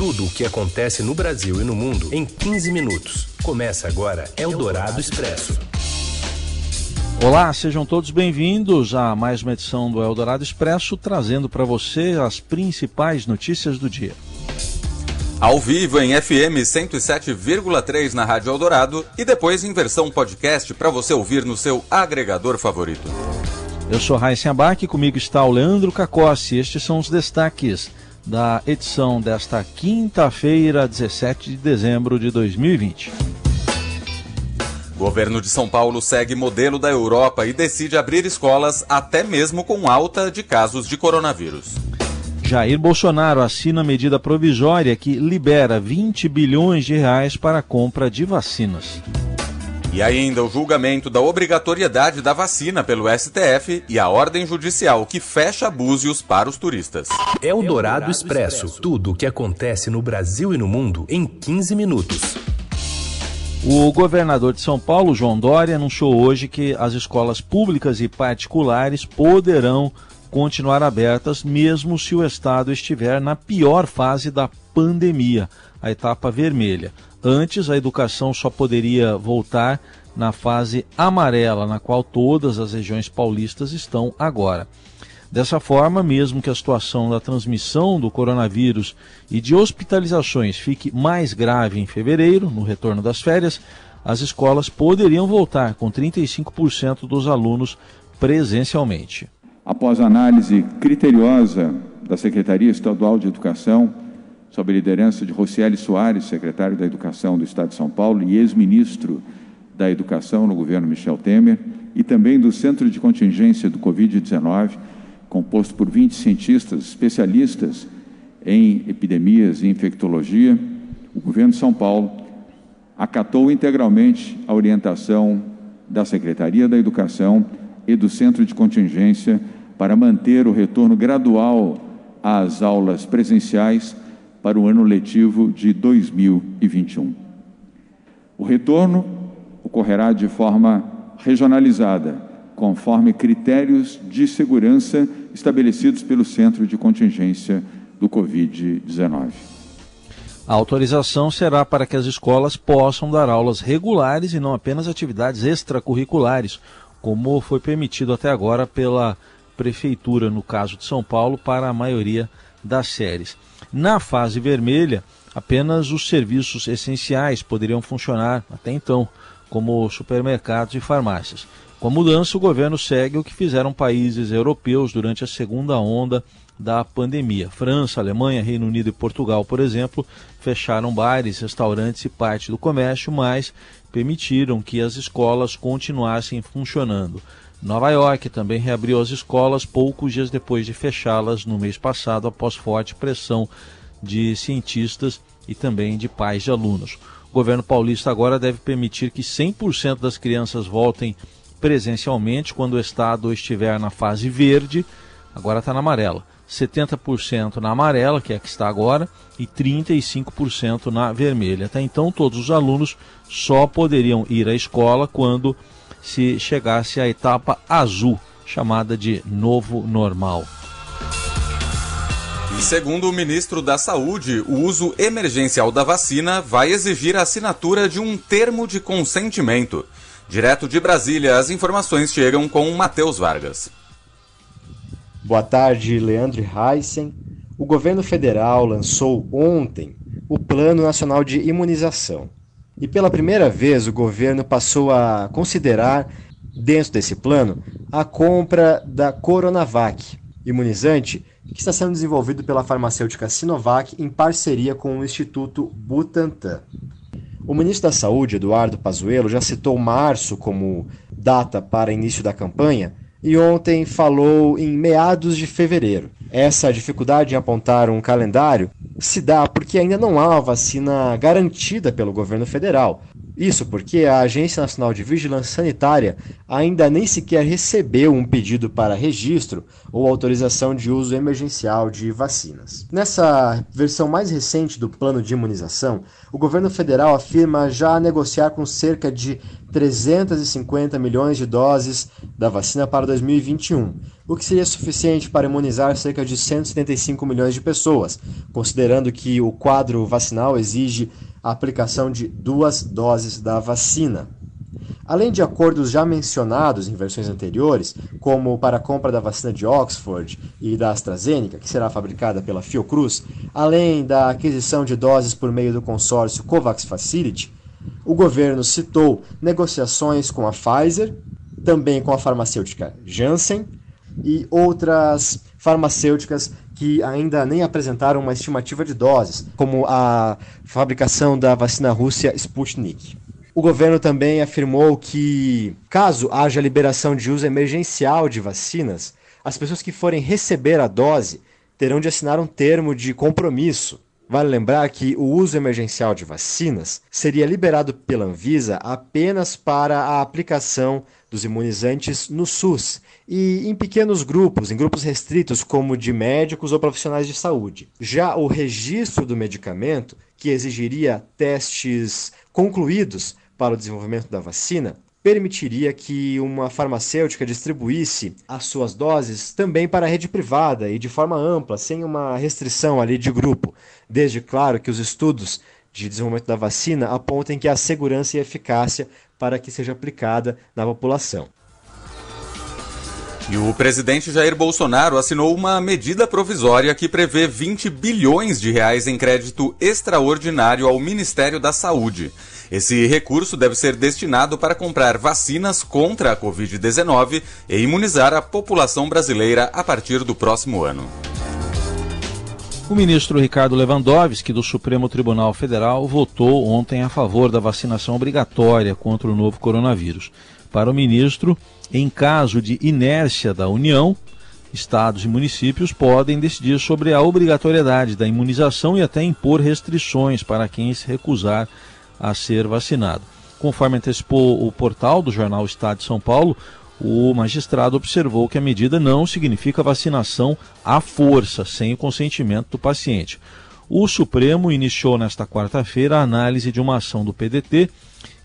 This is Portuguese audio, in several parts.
Tudo o que acontece no Brasil e no mundo em 15 minutos. Começa agora Eldorado Expresso. Olá, sejam todos bem-vindos a mais uma edição do Eldorado Expresso, trazendo para você as principais notícias do dia. Ao vivo em FM 107,3 na Rádio Eldorado e depois em versão podcast para você ouvir no seu agregador favorito. Eu sou Raíssa Abac, comigo está o Leandro Cacossi. Estes são os destaques da edição desta quinta-feira, 17 de dezembro de 2020. Governo de São Paulo segue modelo da Europa e decide abrir escolas até mesmo com alta de casos de coronavírus. Jair Bolsonaro assina medida provisória que libera 20 bilhões de reais para a compra de vacinas. E ainda o julgamento da obrigatoriedade da vacina pelo STF e a ordem judicial que fecha Búzios para os turistas. É o Dourado Expresso. Tudo o que acontece no Brasil e no mundo em 15 minutos. O governador de São Paulo, João Dória, anunciou hoje que as escolas públicas e particulares poderão continuar abertas mesmo se o estado estiver na pior fase da pandemia, a etapa vermelha. Antes, a educação só poderia voltar na fase amarela, na qual todas as regiões paulistas estão agora. Dessa forma, mesmo que a situação da transmissão do coronavírus e de hospitalizações fique mais grave em fevereiro, no retorno das férias, as escolas poderiam voltar com 35% dos alunos presencialmente. Após análise criteriosa da Secretaria Estadual de Educação, sob a liderança de Rocieli Soares, secretário da Educação do Estado de São Paulo e ex-ministro da Educação no governo Michel Temer, e também do Centro de Contingência do Covid-19, composto por 20 cientistas especialistas em epidemias e infectologia, o governo de São Paulo acatou integralmente a orientação da Secretaria da Educação e do Centro de Contingência para manter o retorno gradual às aulas presenciais para o ano letivo de 2021. O retorno ocorrerá de forma regionalizada, conforme critérios de segurança estabelecidos pelo Centro de Contingência do Covid-19. A autorização será para que as escolas possam dar aulas regulares e não apenas atividades extracurriculares, como foi permitido até agora pela Prefeitura, no caso de São Paulo, para a maioria das séries. Na fase vermelha, apenas os serviços essenciais poderiam funcionar até então, como supermercados e farmácias. Com a mudança, o governo segue o que fizeram países europeus durante a segunda onda da pandemia. França, Alemanha, Reino Unido e Portugal, por exemplo, fecharam bares, restaurantes e parte do comércio, mas permitiram que as escolas continuassem funcionando. Nova York também reabriu as escolas poucos dias depois de fechá-las no mês passado, após forte pressão de cientistas e também de pais de alunos. O governo paulista agora deve permitir que 100% das crianças voltem presencialmente quando o estado estiver na fase verde, agora está na amarela. 70% na amarela, que é a que está agora, e 35% na vermelha. Até então, todos os alunos só poderiam ir à escola quando se chegasse à etapa azul, chamada de novo normal. E segundo o ministro da Saúde, o uso emergencial da vacina vai exigir a assinatura de um termo de consentimento. Direto de Brasília, as informações chegam com Matheus Vargas. Boa tarde, Leandro Heissen. O governo federal lançou ontem o Plano Nacional de Imunização. E pela primeira vez, o governo passou a considerar, dentro desse plano, a compra da Coronavac, imunizante que está sendo desenvolvido pela farmacêutica Sinovac em parceria com o Instituto Butantan. O ministro da Saúde, Eduardo Pazuello, já citou março como data para início da campanha e ontem falou em meados de fevereiro. Essa dificuldade em apontar um calendário se dá porque ainda não há uma vacina garantida pelo governo federal. Isso porque a Agência Nacional de Vigilância Sanitária ainda nem sequer recebeu um pedido para registro ou autorização de uso emergencial de vacinas. Nessa versão mais recente do plano de imunização, o governo federal afirma já negociar com cerca de 350 milhões de doses da vacina para 2021, o que seria suficiente para imunizar cerca de 175 milhões de pessoas, considerando que o quadro vacinal exige a aplicação de duas doses da vacina. Além de acordos já mencionados em versões anteriores, como para a compra da vacina de Oxford e da AstraZeneca, que será fabricada pela Fiocruz, além da aquisição de doses por meio do consórcio COVAX Facility, o governo citou negociações com a Pfizer, também com a farmacêutica Janssen e outras farmacêuticas que ainda nem apresentaram uma estimativa de doses, como a fabricação da vacina russa Sputnik. O governo também afirmou que, caso haja liberação de uso emergencial de vacinas, as pessoas que forem receber a dose terão de assinar um termo de compromisso. Vale lembrar que o uso emergencial de vacinas seria liberado pela Anvisa apenas para a aplicação dos imunizantes no SUS e em pequenos grupos, em grupos restritos, como de médicos ou profissionais de saúde. Já o registro do medicamento, que exigiria testes concluídos para o desenvolvimento da vacina, permitiria que uma farmacêutica distribuísse as suas doses também para a rede privada e de forma ampla, sem uma restrição ali de grupo, desde claro que os estudos de desenvolvimento da vacina apontem que a segurança e eficácia para que seja aplicada na população. E o presidente Jair Bolsonaro assinou uma medida provisória que prevê 20 bilhões de reais em crédito extraordinário ao Ministério da Saúde. Esse recurso deve ser destinado para comprar vacinas contra a Covid-19 e imunizar a população brasileira a partir do próximo ano. O ministro Ricardo Lewandowski, do Supremo Tribunal Federal, votou ontem a favor da vacinação obrigatória contra o novo coronavírus. Para o ministro, em caso de inércia da União, estados e municípios podem decidir sobre a obrigatoriedade da imunização e até impor restrições para quem se recusar a ser vacinado. Conforme antecipou o portal do jornal Estado de São Paulo, o magistrado observou que a medida não significa vacinação à força, sem o consentimento do paciente. O Supremo iniciou nesta quarta-feira a análise de uma ação do PDT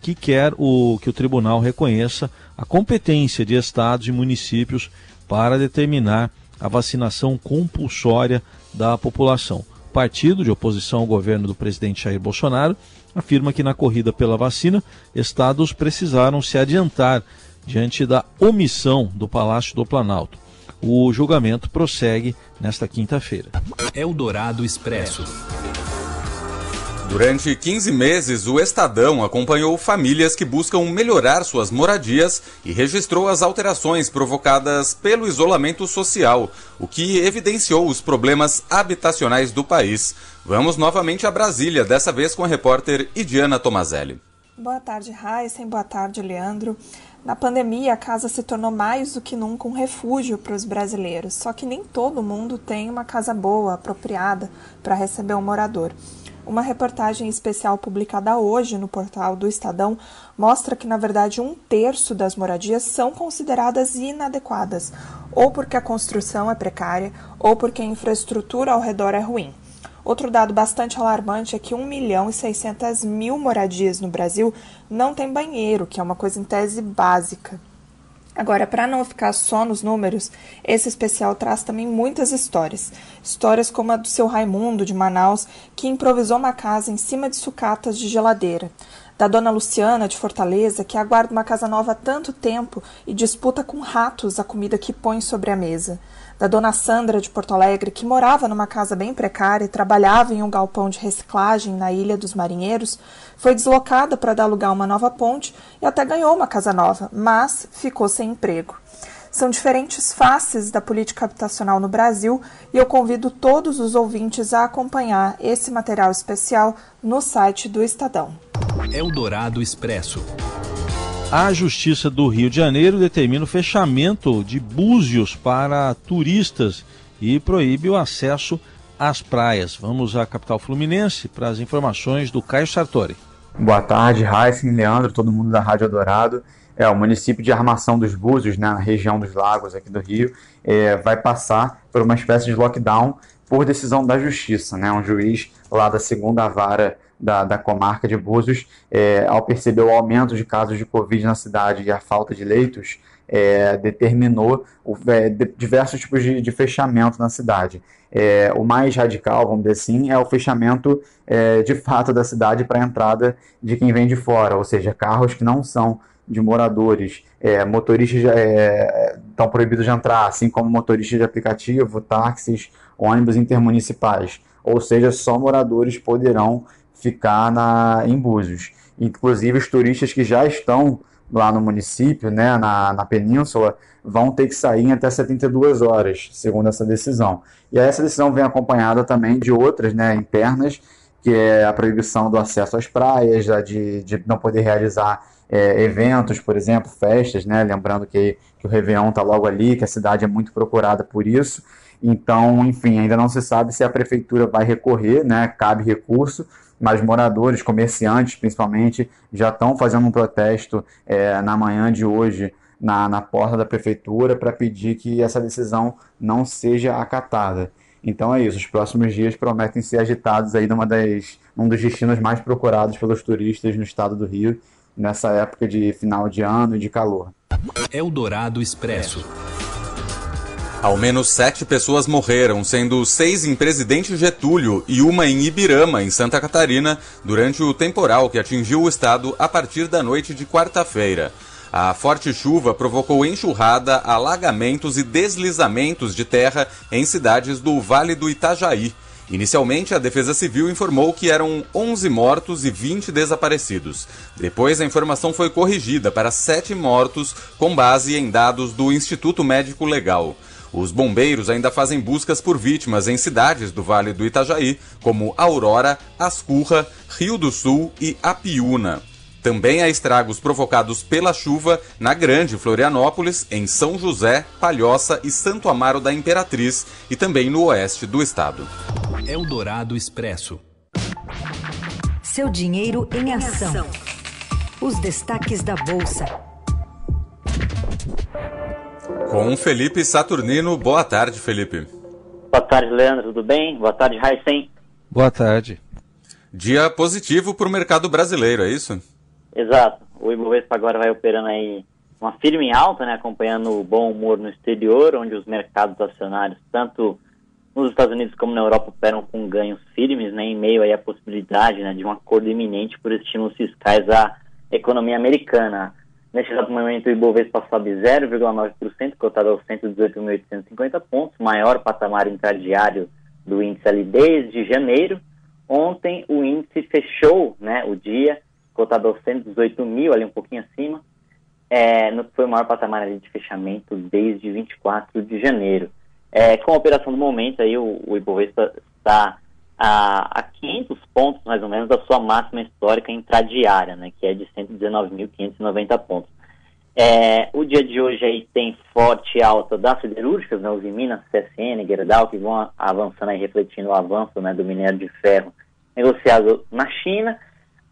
que quer o, que o tribunal reconheça a competência de estados e municípios para determinar a vacinação compulsória da população. O partido de oposição ao governo do presidente Jair Bolsonaro afirma que na corrida pela vacina, estados precisaram se adiantar diante da omissão do Palácio do Planalto. O julgamento prossegue nesta quinta-feira. Eldorado Expresso. Durante 15 meses, o Estadão acompanhou famílias que buscam melhorar suas moradias e registrou as alterações provocadas pelo isolamento social, o que evidenciou os problemas habitacionais do país. Vamos novamente a Brasília, dessa vez com a repórter Idiana Tomazelli. Boa tarde, Raíssen. Boa tarde, Leandro. Na pandemia, a casa se tornou mais do que nunca um refúgio para os brasileiros, só que nem todo mundo tem uma casa boa, apropriada para receber um morador. Uma reportagem especial publicada hoje no portal do Estadão mostra que, na verdade, um terço das moradias são consideradas inadequadas, ou porque a construção é precária, ou porque a infraestrutura ao redor é ruim. Outro dado bastante alarmante é que 1 milhão e 600 mil moradias no Brasil não tem banheiro, que é uma coisa em tese básica. Agora, para não ficar só nos números, esse especial traz também muitas histórias. Histórias como a do seu Raimundo, de Manaus, que improvisou uma casa em cima de sucatas de geladeira. Da dona Luciana, de Fortaleza, que aguarda uma casa nova há tanto tempo e disputa com ratos a comida que põe sobre a mesa da dona Sandra de Porto Alegre, que morava numa casa bem precária e trabalhava em um galpão de reciclagem na Ilha dos Marinheiros, foi deslocada para dar lugar a uma nova ponte e até ganhou uma casa nova, mas ficou sem emprego. São diferentes faces da política habitacional no Brasil e eu convido todos os ouvintes a acompanhar esse material especial no site do Estadão. Eldorado Expresso. A Justiça do Rio de Janeiro determina o fechamento de búzios para turistas e proíbe o acesso às praias. Vamos à capital fluminense para as informações do Caio Sartori. Boa tarde, Heisen, Leandro, todo mundo da Rádio Dourado. É, o município de Armação dos Búzios, né, na região dos lagos aqui do Rio, é, vai passar por uma espécie de lockdown por decisão da justiça. Né? Um juiz lá da segunda vara da, da comarca de Búzios, é, ao perceber o aumento de casos de Covid na cidade e a falta de leitos, é, determinou o, é, de, diversos tipos de, de, fechamento na cidade. É, o mais radical, vamos dizer assim, é o fechamento é, de fato da cidade para a entrada de quem vem de fora, ou seja, carros que não são de moradores, é, motoristas estão proibidos de entrar, assim como motoristas de aplicativo, táxis, ônibus intermunicipais. Ou seja, só moradores poderão ficar na, em Búzios. Inclusive, os turistas que já estão lá no município, né, na, na península, vão ter que sair em até 72 horas, segundo essa decisão. E essa decisão vem acompanhada também de outras né, internas, que é a proibição do acesso às praias, de, de não poder realizar é, eventos, por exemplo, festas, né? Lembrando que, que o Réveillon está logo ali, que a cidade é muito procurada por isso. Então, enfim, ainda não se sabe se a prefeitura vai recorrer, né? Cabe recurso, mas moradores, comerciantes principalmente, já estão fazendo um protesto é, na manhã de hoje na, na porta da prefeitura para pedir que essa decisão não seja acatada. Então é isso, os próximos dias prometem ser agitados aí numa das, um dos destinos mais procurados pelos turistas no estado do Rio, nessa época de final de ano e de calor. Eldorado Expresso. Ao menos sete pessoas morreram, sendo seis em Presidente Getúlio e uma em Ibirama, em Santa Catarina, durante o temporal que atingiu o estado a partir da noite de quarta-feira. A forte chuva provocou enxurrada, alagamentos e deslizamentos de terra em cidades do Vale do Itajaí. Inicialmente, a Defesa Civil informou que eram 11 mortos e 20 desaparecidos. Depois, a informação foi corrigida para 7 mortos, com base em dados do Instituto Médico Legal. Os bombeiros ainda fazem buscas por vítimas em cidades do Vale do Itajaí, como Aurora, Ascurra, Rio do Sul e Apiúna. Também há estragos provocados pela chuva na Grande Florianópolis, em São José, Palhoça e Santo Amaro da Imperatriz e também no oeste do estado. Eldorado Expresso. Seu dinheiro em ação. Os destaques da Bolsa. Com Felipe Saturnino. Boa tarde, Felipe. Boa tarde, Leandro. Tudo bem? Boa tarde, Raíssen. Boa tarde. Dia positivo para o mercado brasileiro, é isso? Exato. O Ibovespa agora vai operando aí uma firme alta, né, acompanhando o bom humor no exterior, onde os mercados acionários, tanto nos Estados Unidos como na Europa, operam com ganhos firmes, né, em meio aí à possibilidade né, de um acordo iminente por estímulos fiscais à economia americana. Neste exato momento, o Ibovespa sobe 0,9%, cotado aos 118.850 pontos, maior patamar intradiário do índice ali desde janeiro. Ontem, o índice fechou né, o dia, cotado aos 118 mil, ali um pouquinho acima, é, no, foi o maior patamar ali de fechamento desde 24 de janeiro. É, com a operação do momento, aí, o, o Ibovespa está a, a 500 pontos, mais ou menos, da sua máxima histórica intradiária, né, que é de 119.590 pontos. É, o dia de hoje aí tem forte alta das siderúrgicas, né, Minas, CSN, Gerdau, que vão avançando aí, refletindo o avanço né, do minério de ferro negociado na China.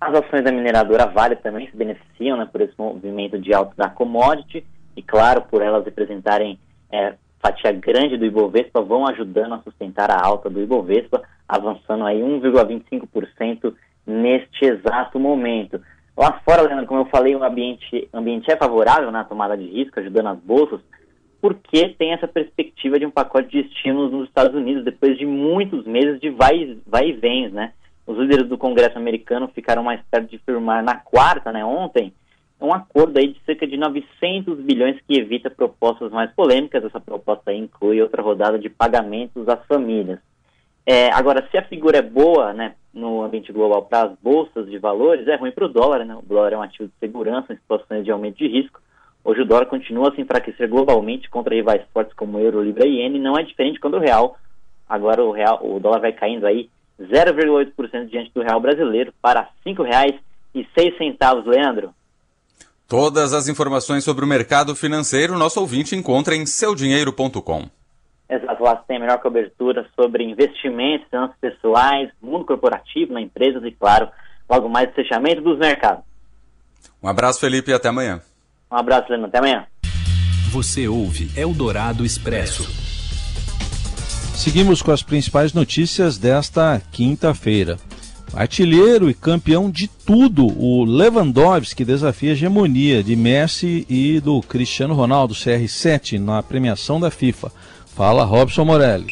As ações da mineradora Vale também se beneficiam né, por esse movimento de alta da commodity e, claro, por elas representarem é, fatia grande do Ibovespa, vão ajudando a sustentar a alta do Ibovespa avançando aí 1,25% neste exato momento. Lá fora, Leandro, como eu falei, o ambiente, ambiente é favorável na tomada de risco, ajudando as bolsas, porque tem essa perspectiva de um pacote de estímulos nos Estados Unidos, depois de muitos meses de vai, vai e vens, né? Os líderes do Congresso americano ficaram mais perto de firmar na quarta, né, ontem, um acordo aí de cerca de 900 bilhões que evita propostas mais polêmicas. Essa proposta inclui outra rodada de pagamentos às famílias. É, agora, se a figura é boa né, no ambiente global para as bolsas de valores, é ruim para o dólar. Né? O dólar é um ativo de segurança em situações de aumento de risco. Hoje o dólar continua a se enfraquecer globalmente contra rivais fortes como euro, libra e iene. Não é diferente quando o real, agora o, real, o dólar vai caindo aí 0,8% diante do real brasileiro para R$ 5,06, Leandro. Todas as informações sobre o mercado financeiro, nosso ouvinte encontra em seudinheiro.com. Exato, lá tem a melhor cobertura sobre investimentos, finanças pessoais, mundo corporativo, na empresas e, claro, logo mais o fechamento dos mercados. Um abraço, Felipe, e até amanhã. Um abraço, Leandro. Até amanhã. Você ouve Eldorado Expresso. Seguimos com as principais notícias desta quinta-feira. Artilheiro e campeão de tudo, o Lewandowski desafia a hegemonia de Messi e do Cristiano Ronaldo, CR7, na premiação da FIFA. Fala Robson Morelli.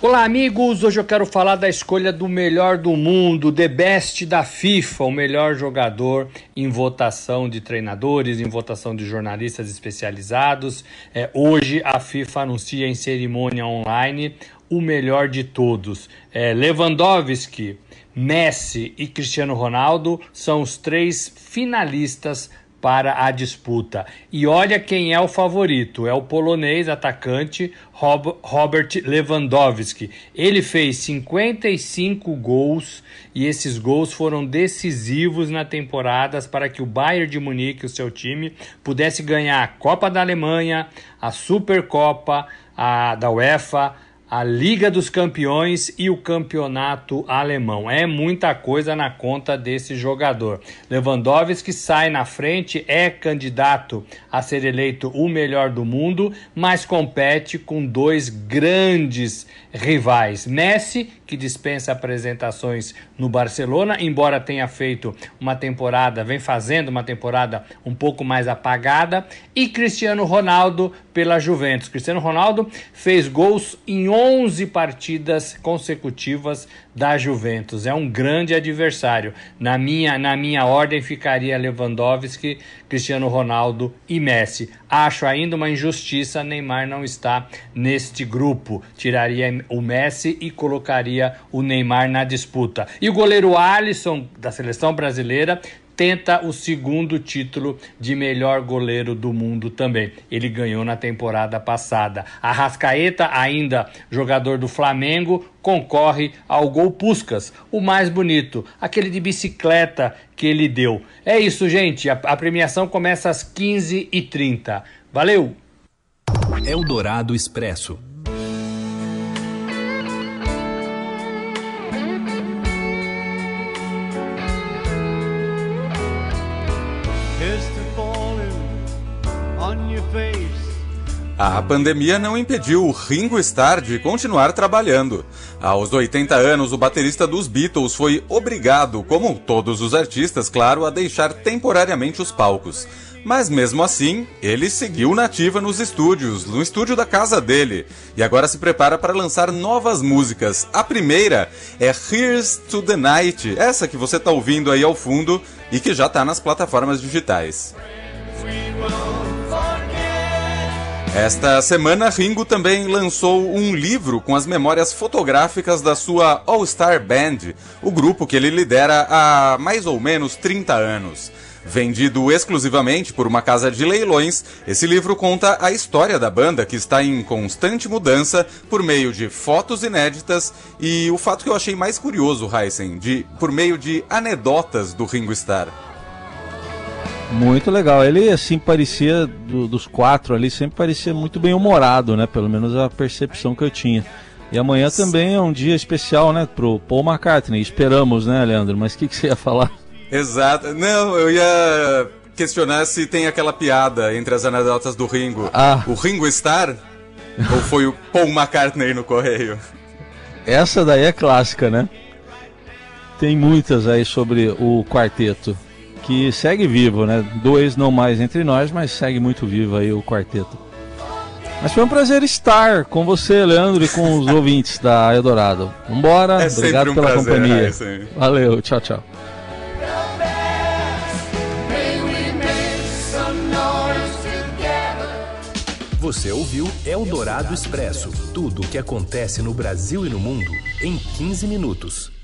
Olá, amigos! Hoje eu quero falar da escolha do melhor do mundo, The Best da FIFA, o melhor jogador em votação de treinadores, em votação de jornalistas especializados. É, hoje a FIFA anuncia em cerimônia online o melhor de todos. É, Lewandowski, Messi e Cristiano Ronaldo são os três finalistas para a disputa. E olha quem é o favorito: é o polonês atacante Robert Lewandowski. Ele fez 55 gols e esses gols foram decisivos na temporada para que o Bayern de Munique, o seu time, pudesse ganhar a Copa da Alemanha, a Supercopa a, da UEFA a Liga dos Campeões e o Campeonato Alemão. É muita coisa na conta desse jogador. Lewandowski sai na frente, é candidato a ser eleito o melhor do mundo, mas compete com dois grandes rivais. Messi, que dispensa apresentações no Barcelona, embora tenha feito uma temporada, vem fazendo uma temporada um pouco mais apagada, e Cristiano Ronaldo pela Juventus. Cristiano Ronaldo fez gols em 11 partidas consecutivas da Juventus. É um grande adversário. Na minha, na minha ordem ficaria Lewandowski, Cristiano Ronaldo e Messi. Acho ainda uma injustiça Neymar não está neste grupo. Tiraria o Messi e colocaria o Neymar na disputa. E o goleiro Alisson da seleção brasileira tenta o segundo título de melhor goleiro do mundo também. Ele ganhou na temporada passada. A Rascaeta, ainda jogador do Flamengo, concorre ao gol Puscas, o mais bonito, aquele de bicicleta que ele deu. É isso, gente. A, a premiação começa às 15h30. Valeu! Eldorado Expresso. A pandemia não impediu o Ringo Starr de continuar trabalhando. Aos 80 anos, o baterista dos Beatles foi obrigado, como todos os artistas, claro, a deixar temporariamente os palcos. Mas mesmo assim, ele seguiu nativa nos estúdios, no estúdio da casa dele, e agora se prepara para lançar novas músicas. A primeira é Here's to the Night, essa que você está ouvindo aí ao fundo e que já está nas plataformas digitais. Esta semana, Ringo também lançou um livro com as memórias fotográficas da sua All Star Band, o grupo que ele lidera há mais ou menos 30 anos. Vendido exclusivamente por uma casa de leilões, esse livro conta a história da banda que está em constante mudança por meio de fotos inéditas e o fato que eu achei mais curioso, Heisen, de por meio de anedotas do Ringo Starr. Muito legal. Ele, assim, parecia, do, dos quatro ali, sempre parecia muito bem humorado, né? Pelo menos a percepção que eu tinha. E amanhã também é um dia especial, né? Pro Paul McCartney. Esperamos, né, Leandro? Mas o que, que você ia falar? Exato. Não, eu ia questionar se tem aquela piada entre as anedotas do Ringo. Ah. O Ringo Star ou foi o Paul McCartney no correio? Essa daí é clássica, né? Tem muitas aí sobre o quarteto que segue vivo, né? Dois não mais entre nós, mas segue muito vivo aí o quarteto. Mas foi um prazer estar com você, Leandro, e com os ouvintes da Eldorado. Vambora, é obrigado um pela prazer, companhia. É Valeu, tchau, tchau. Você ouviu Eldorado Expresso tudo o que acontece no Brasil e no mundo em 15 minutos.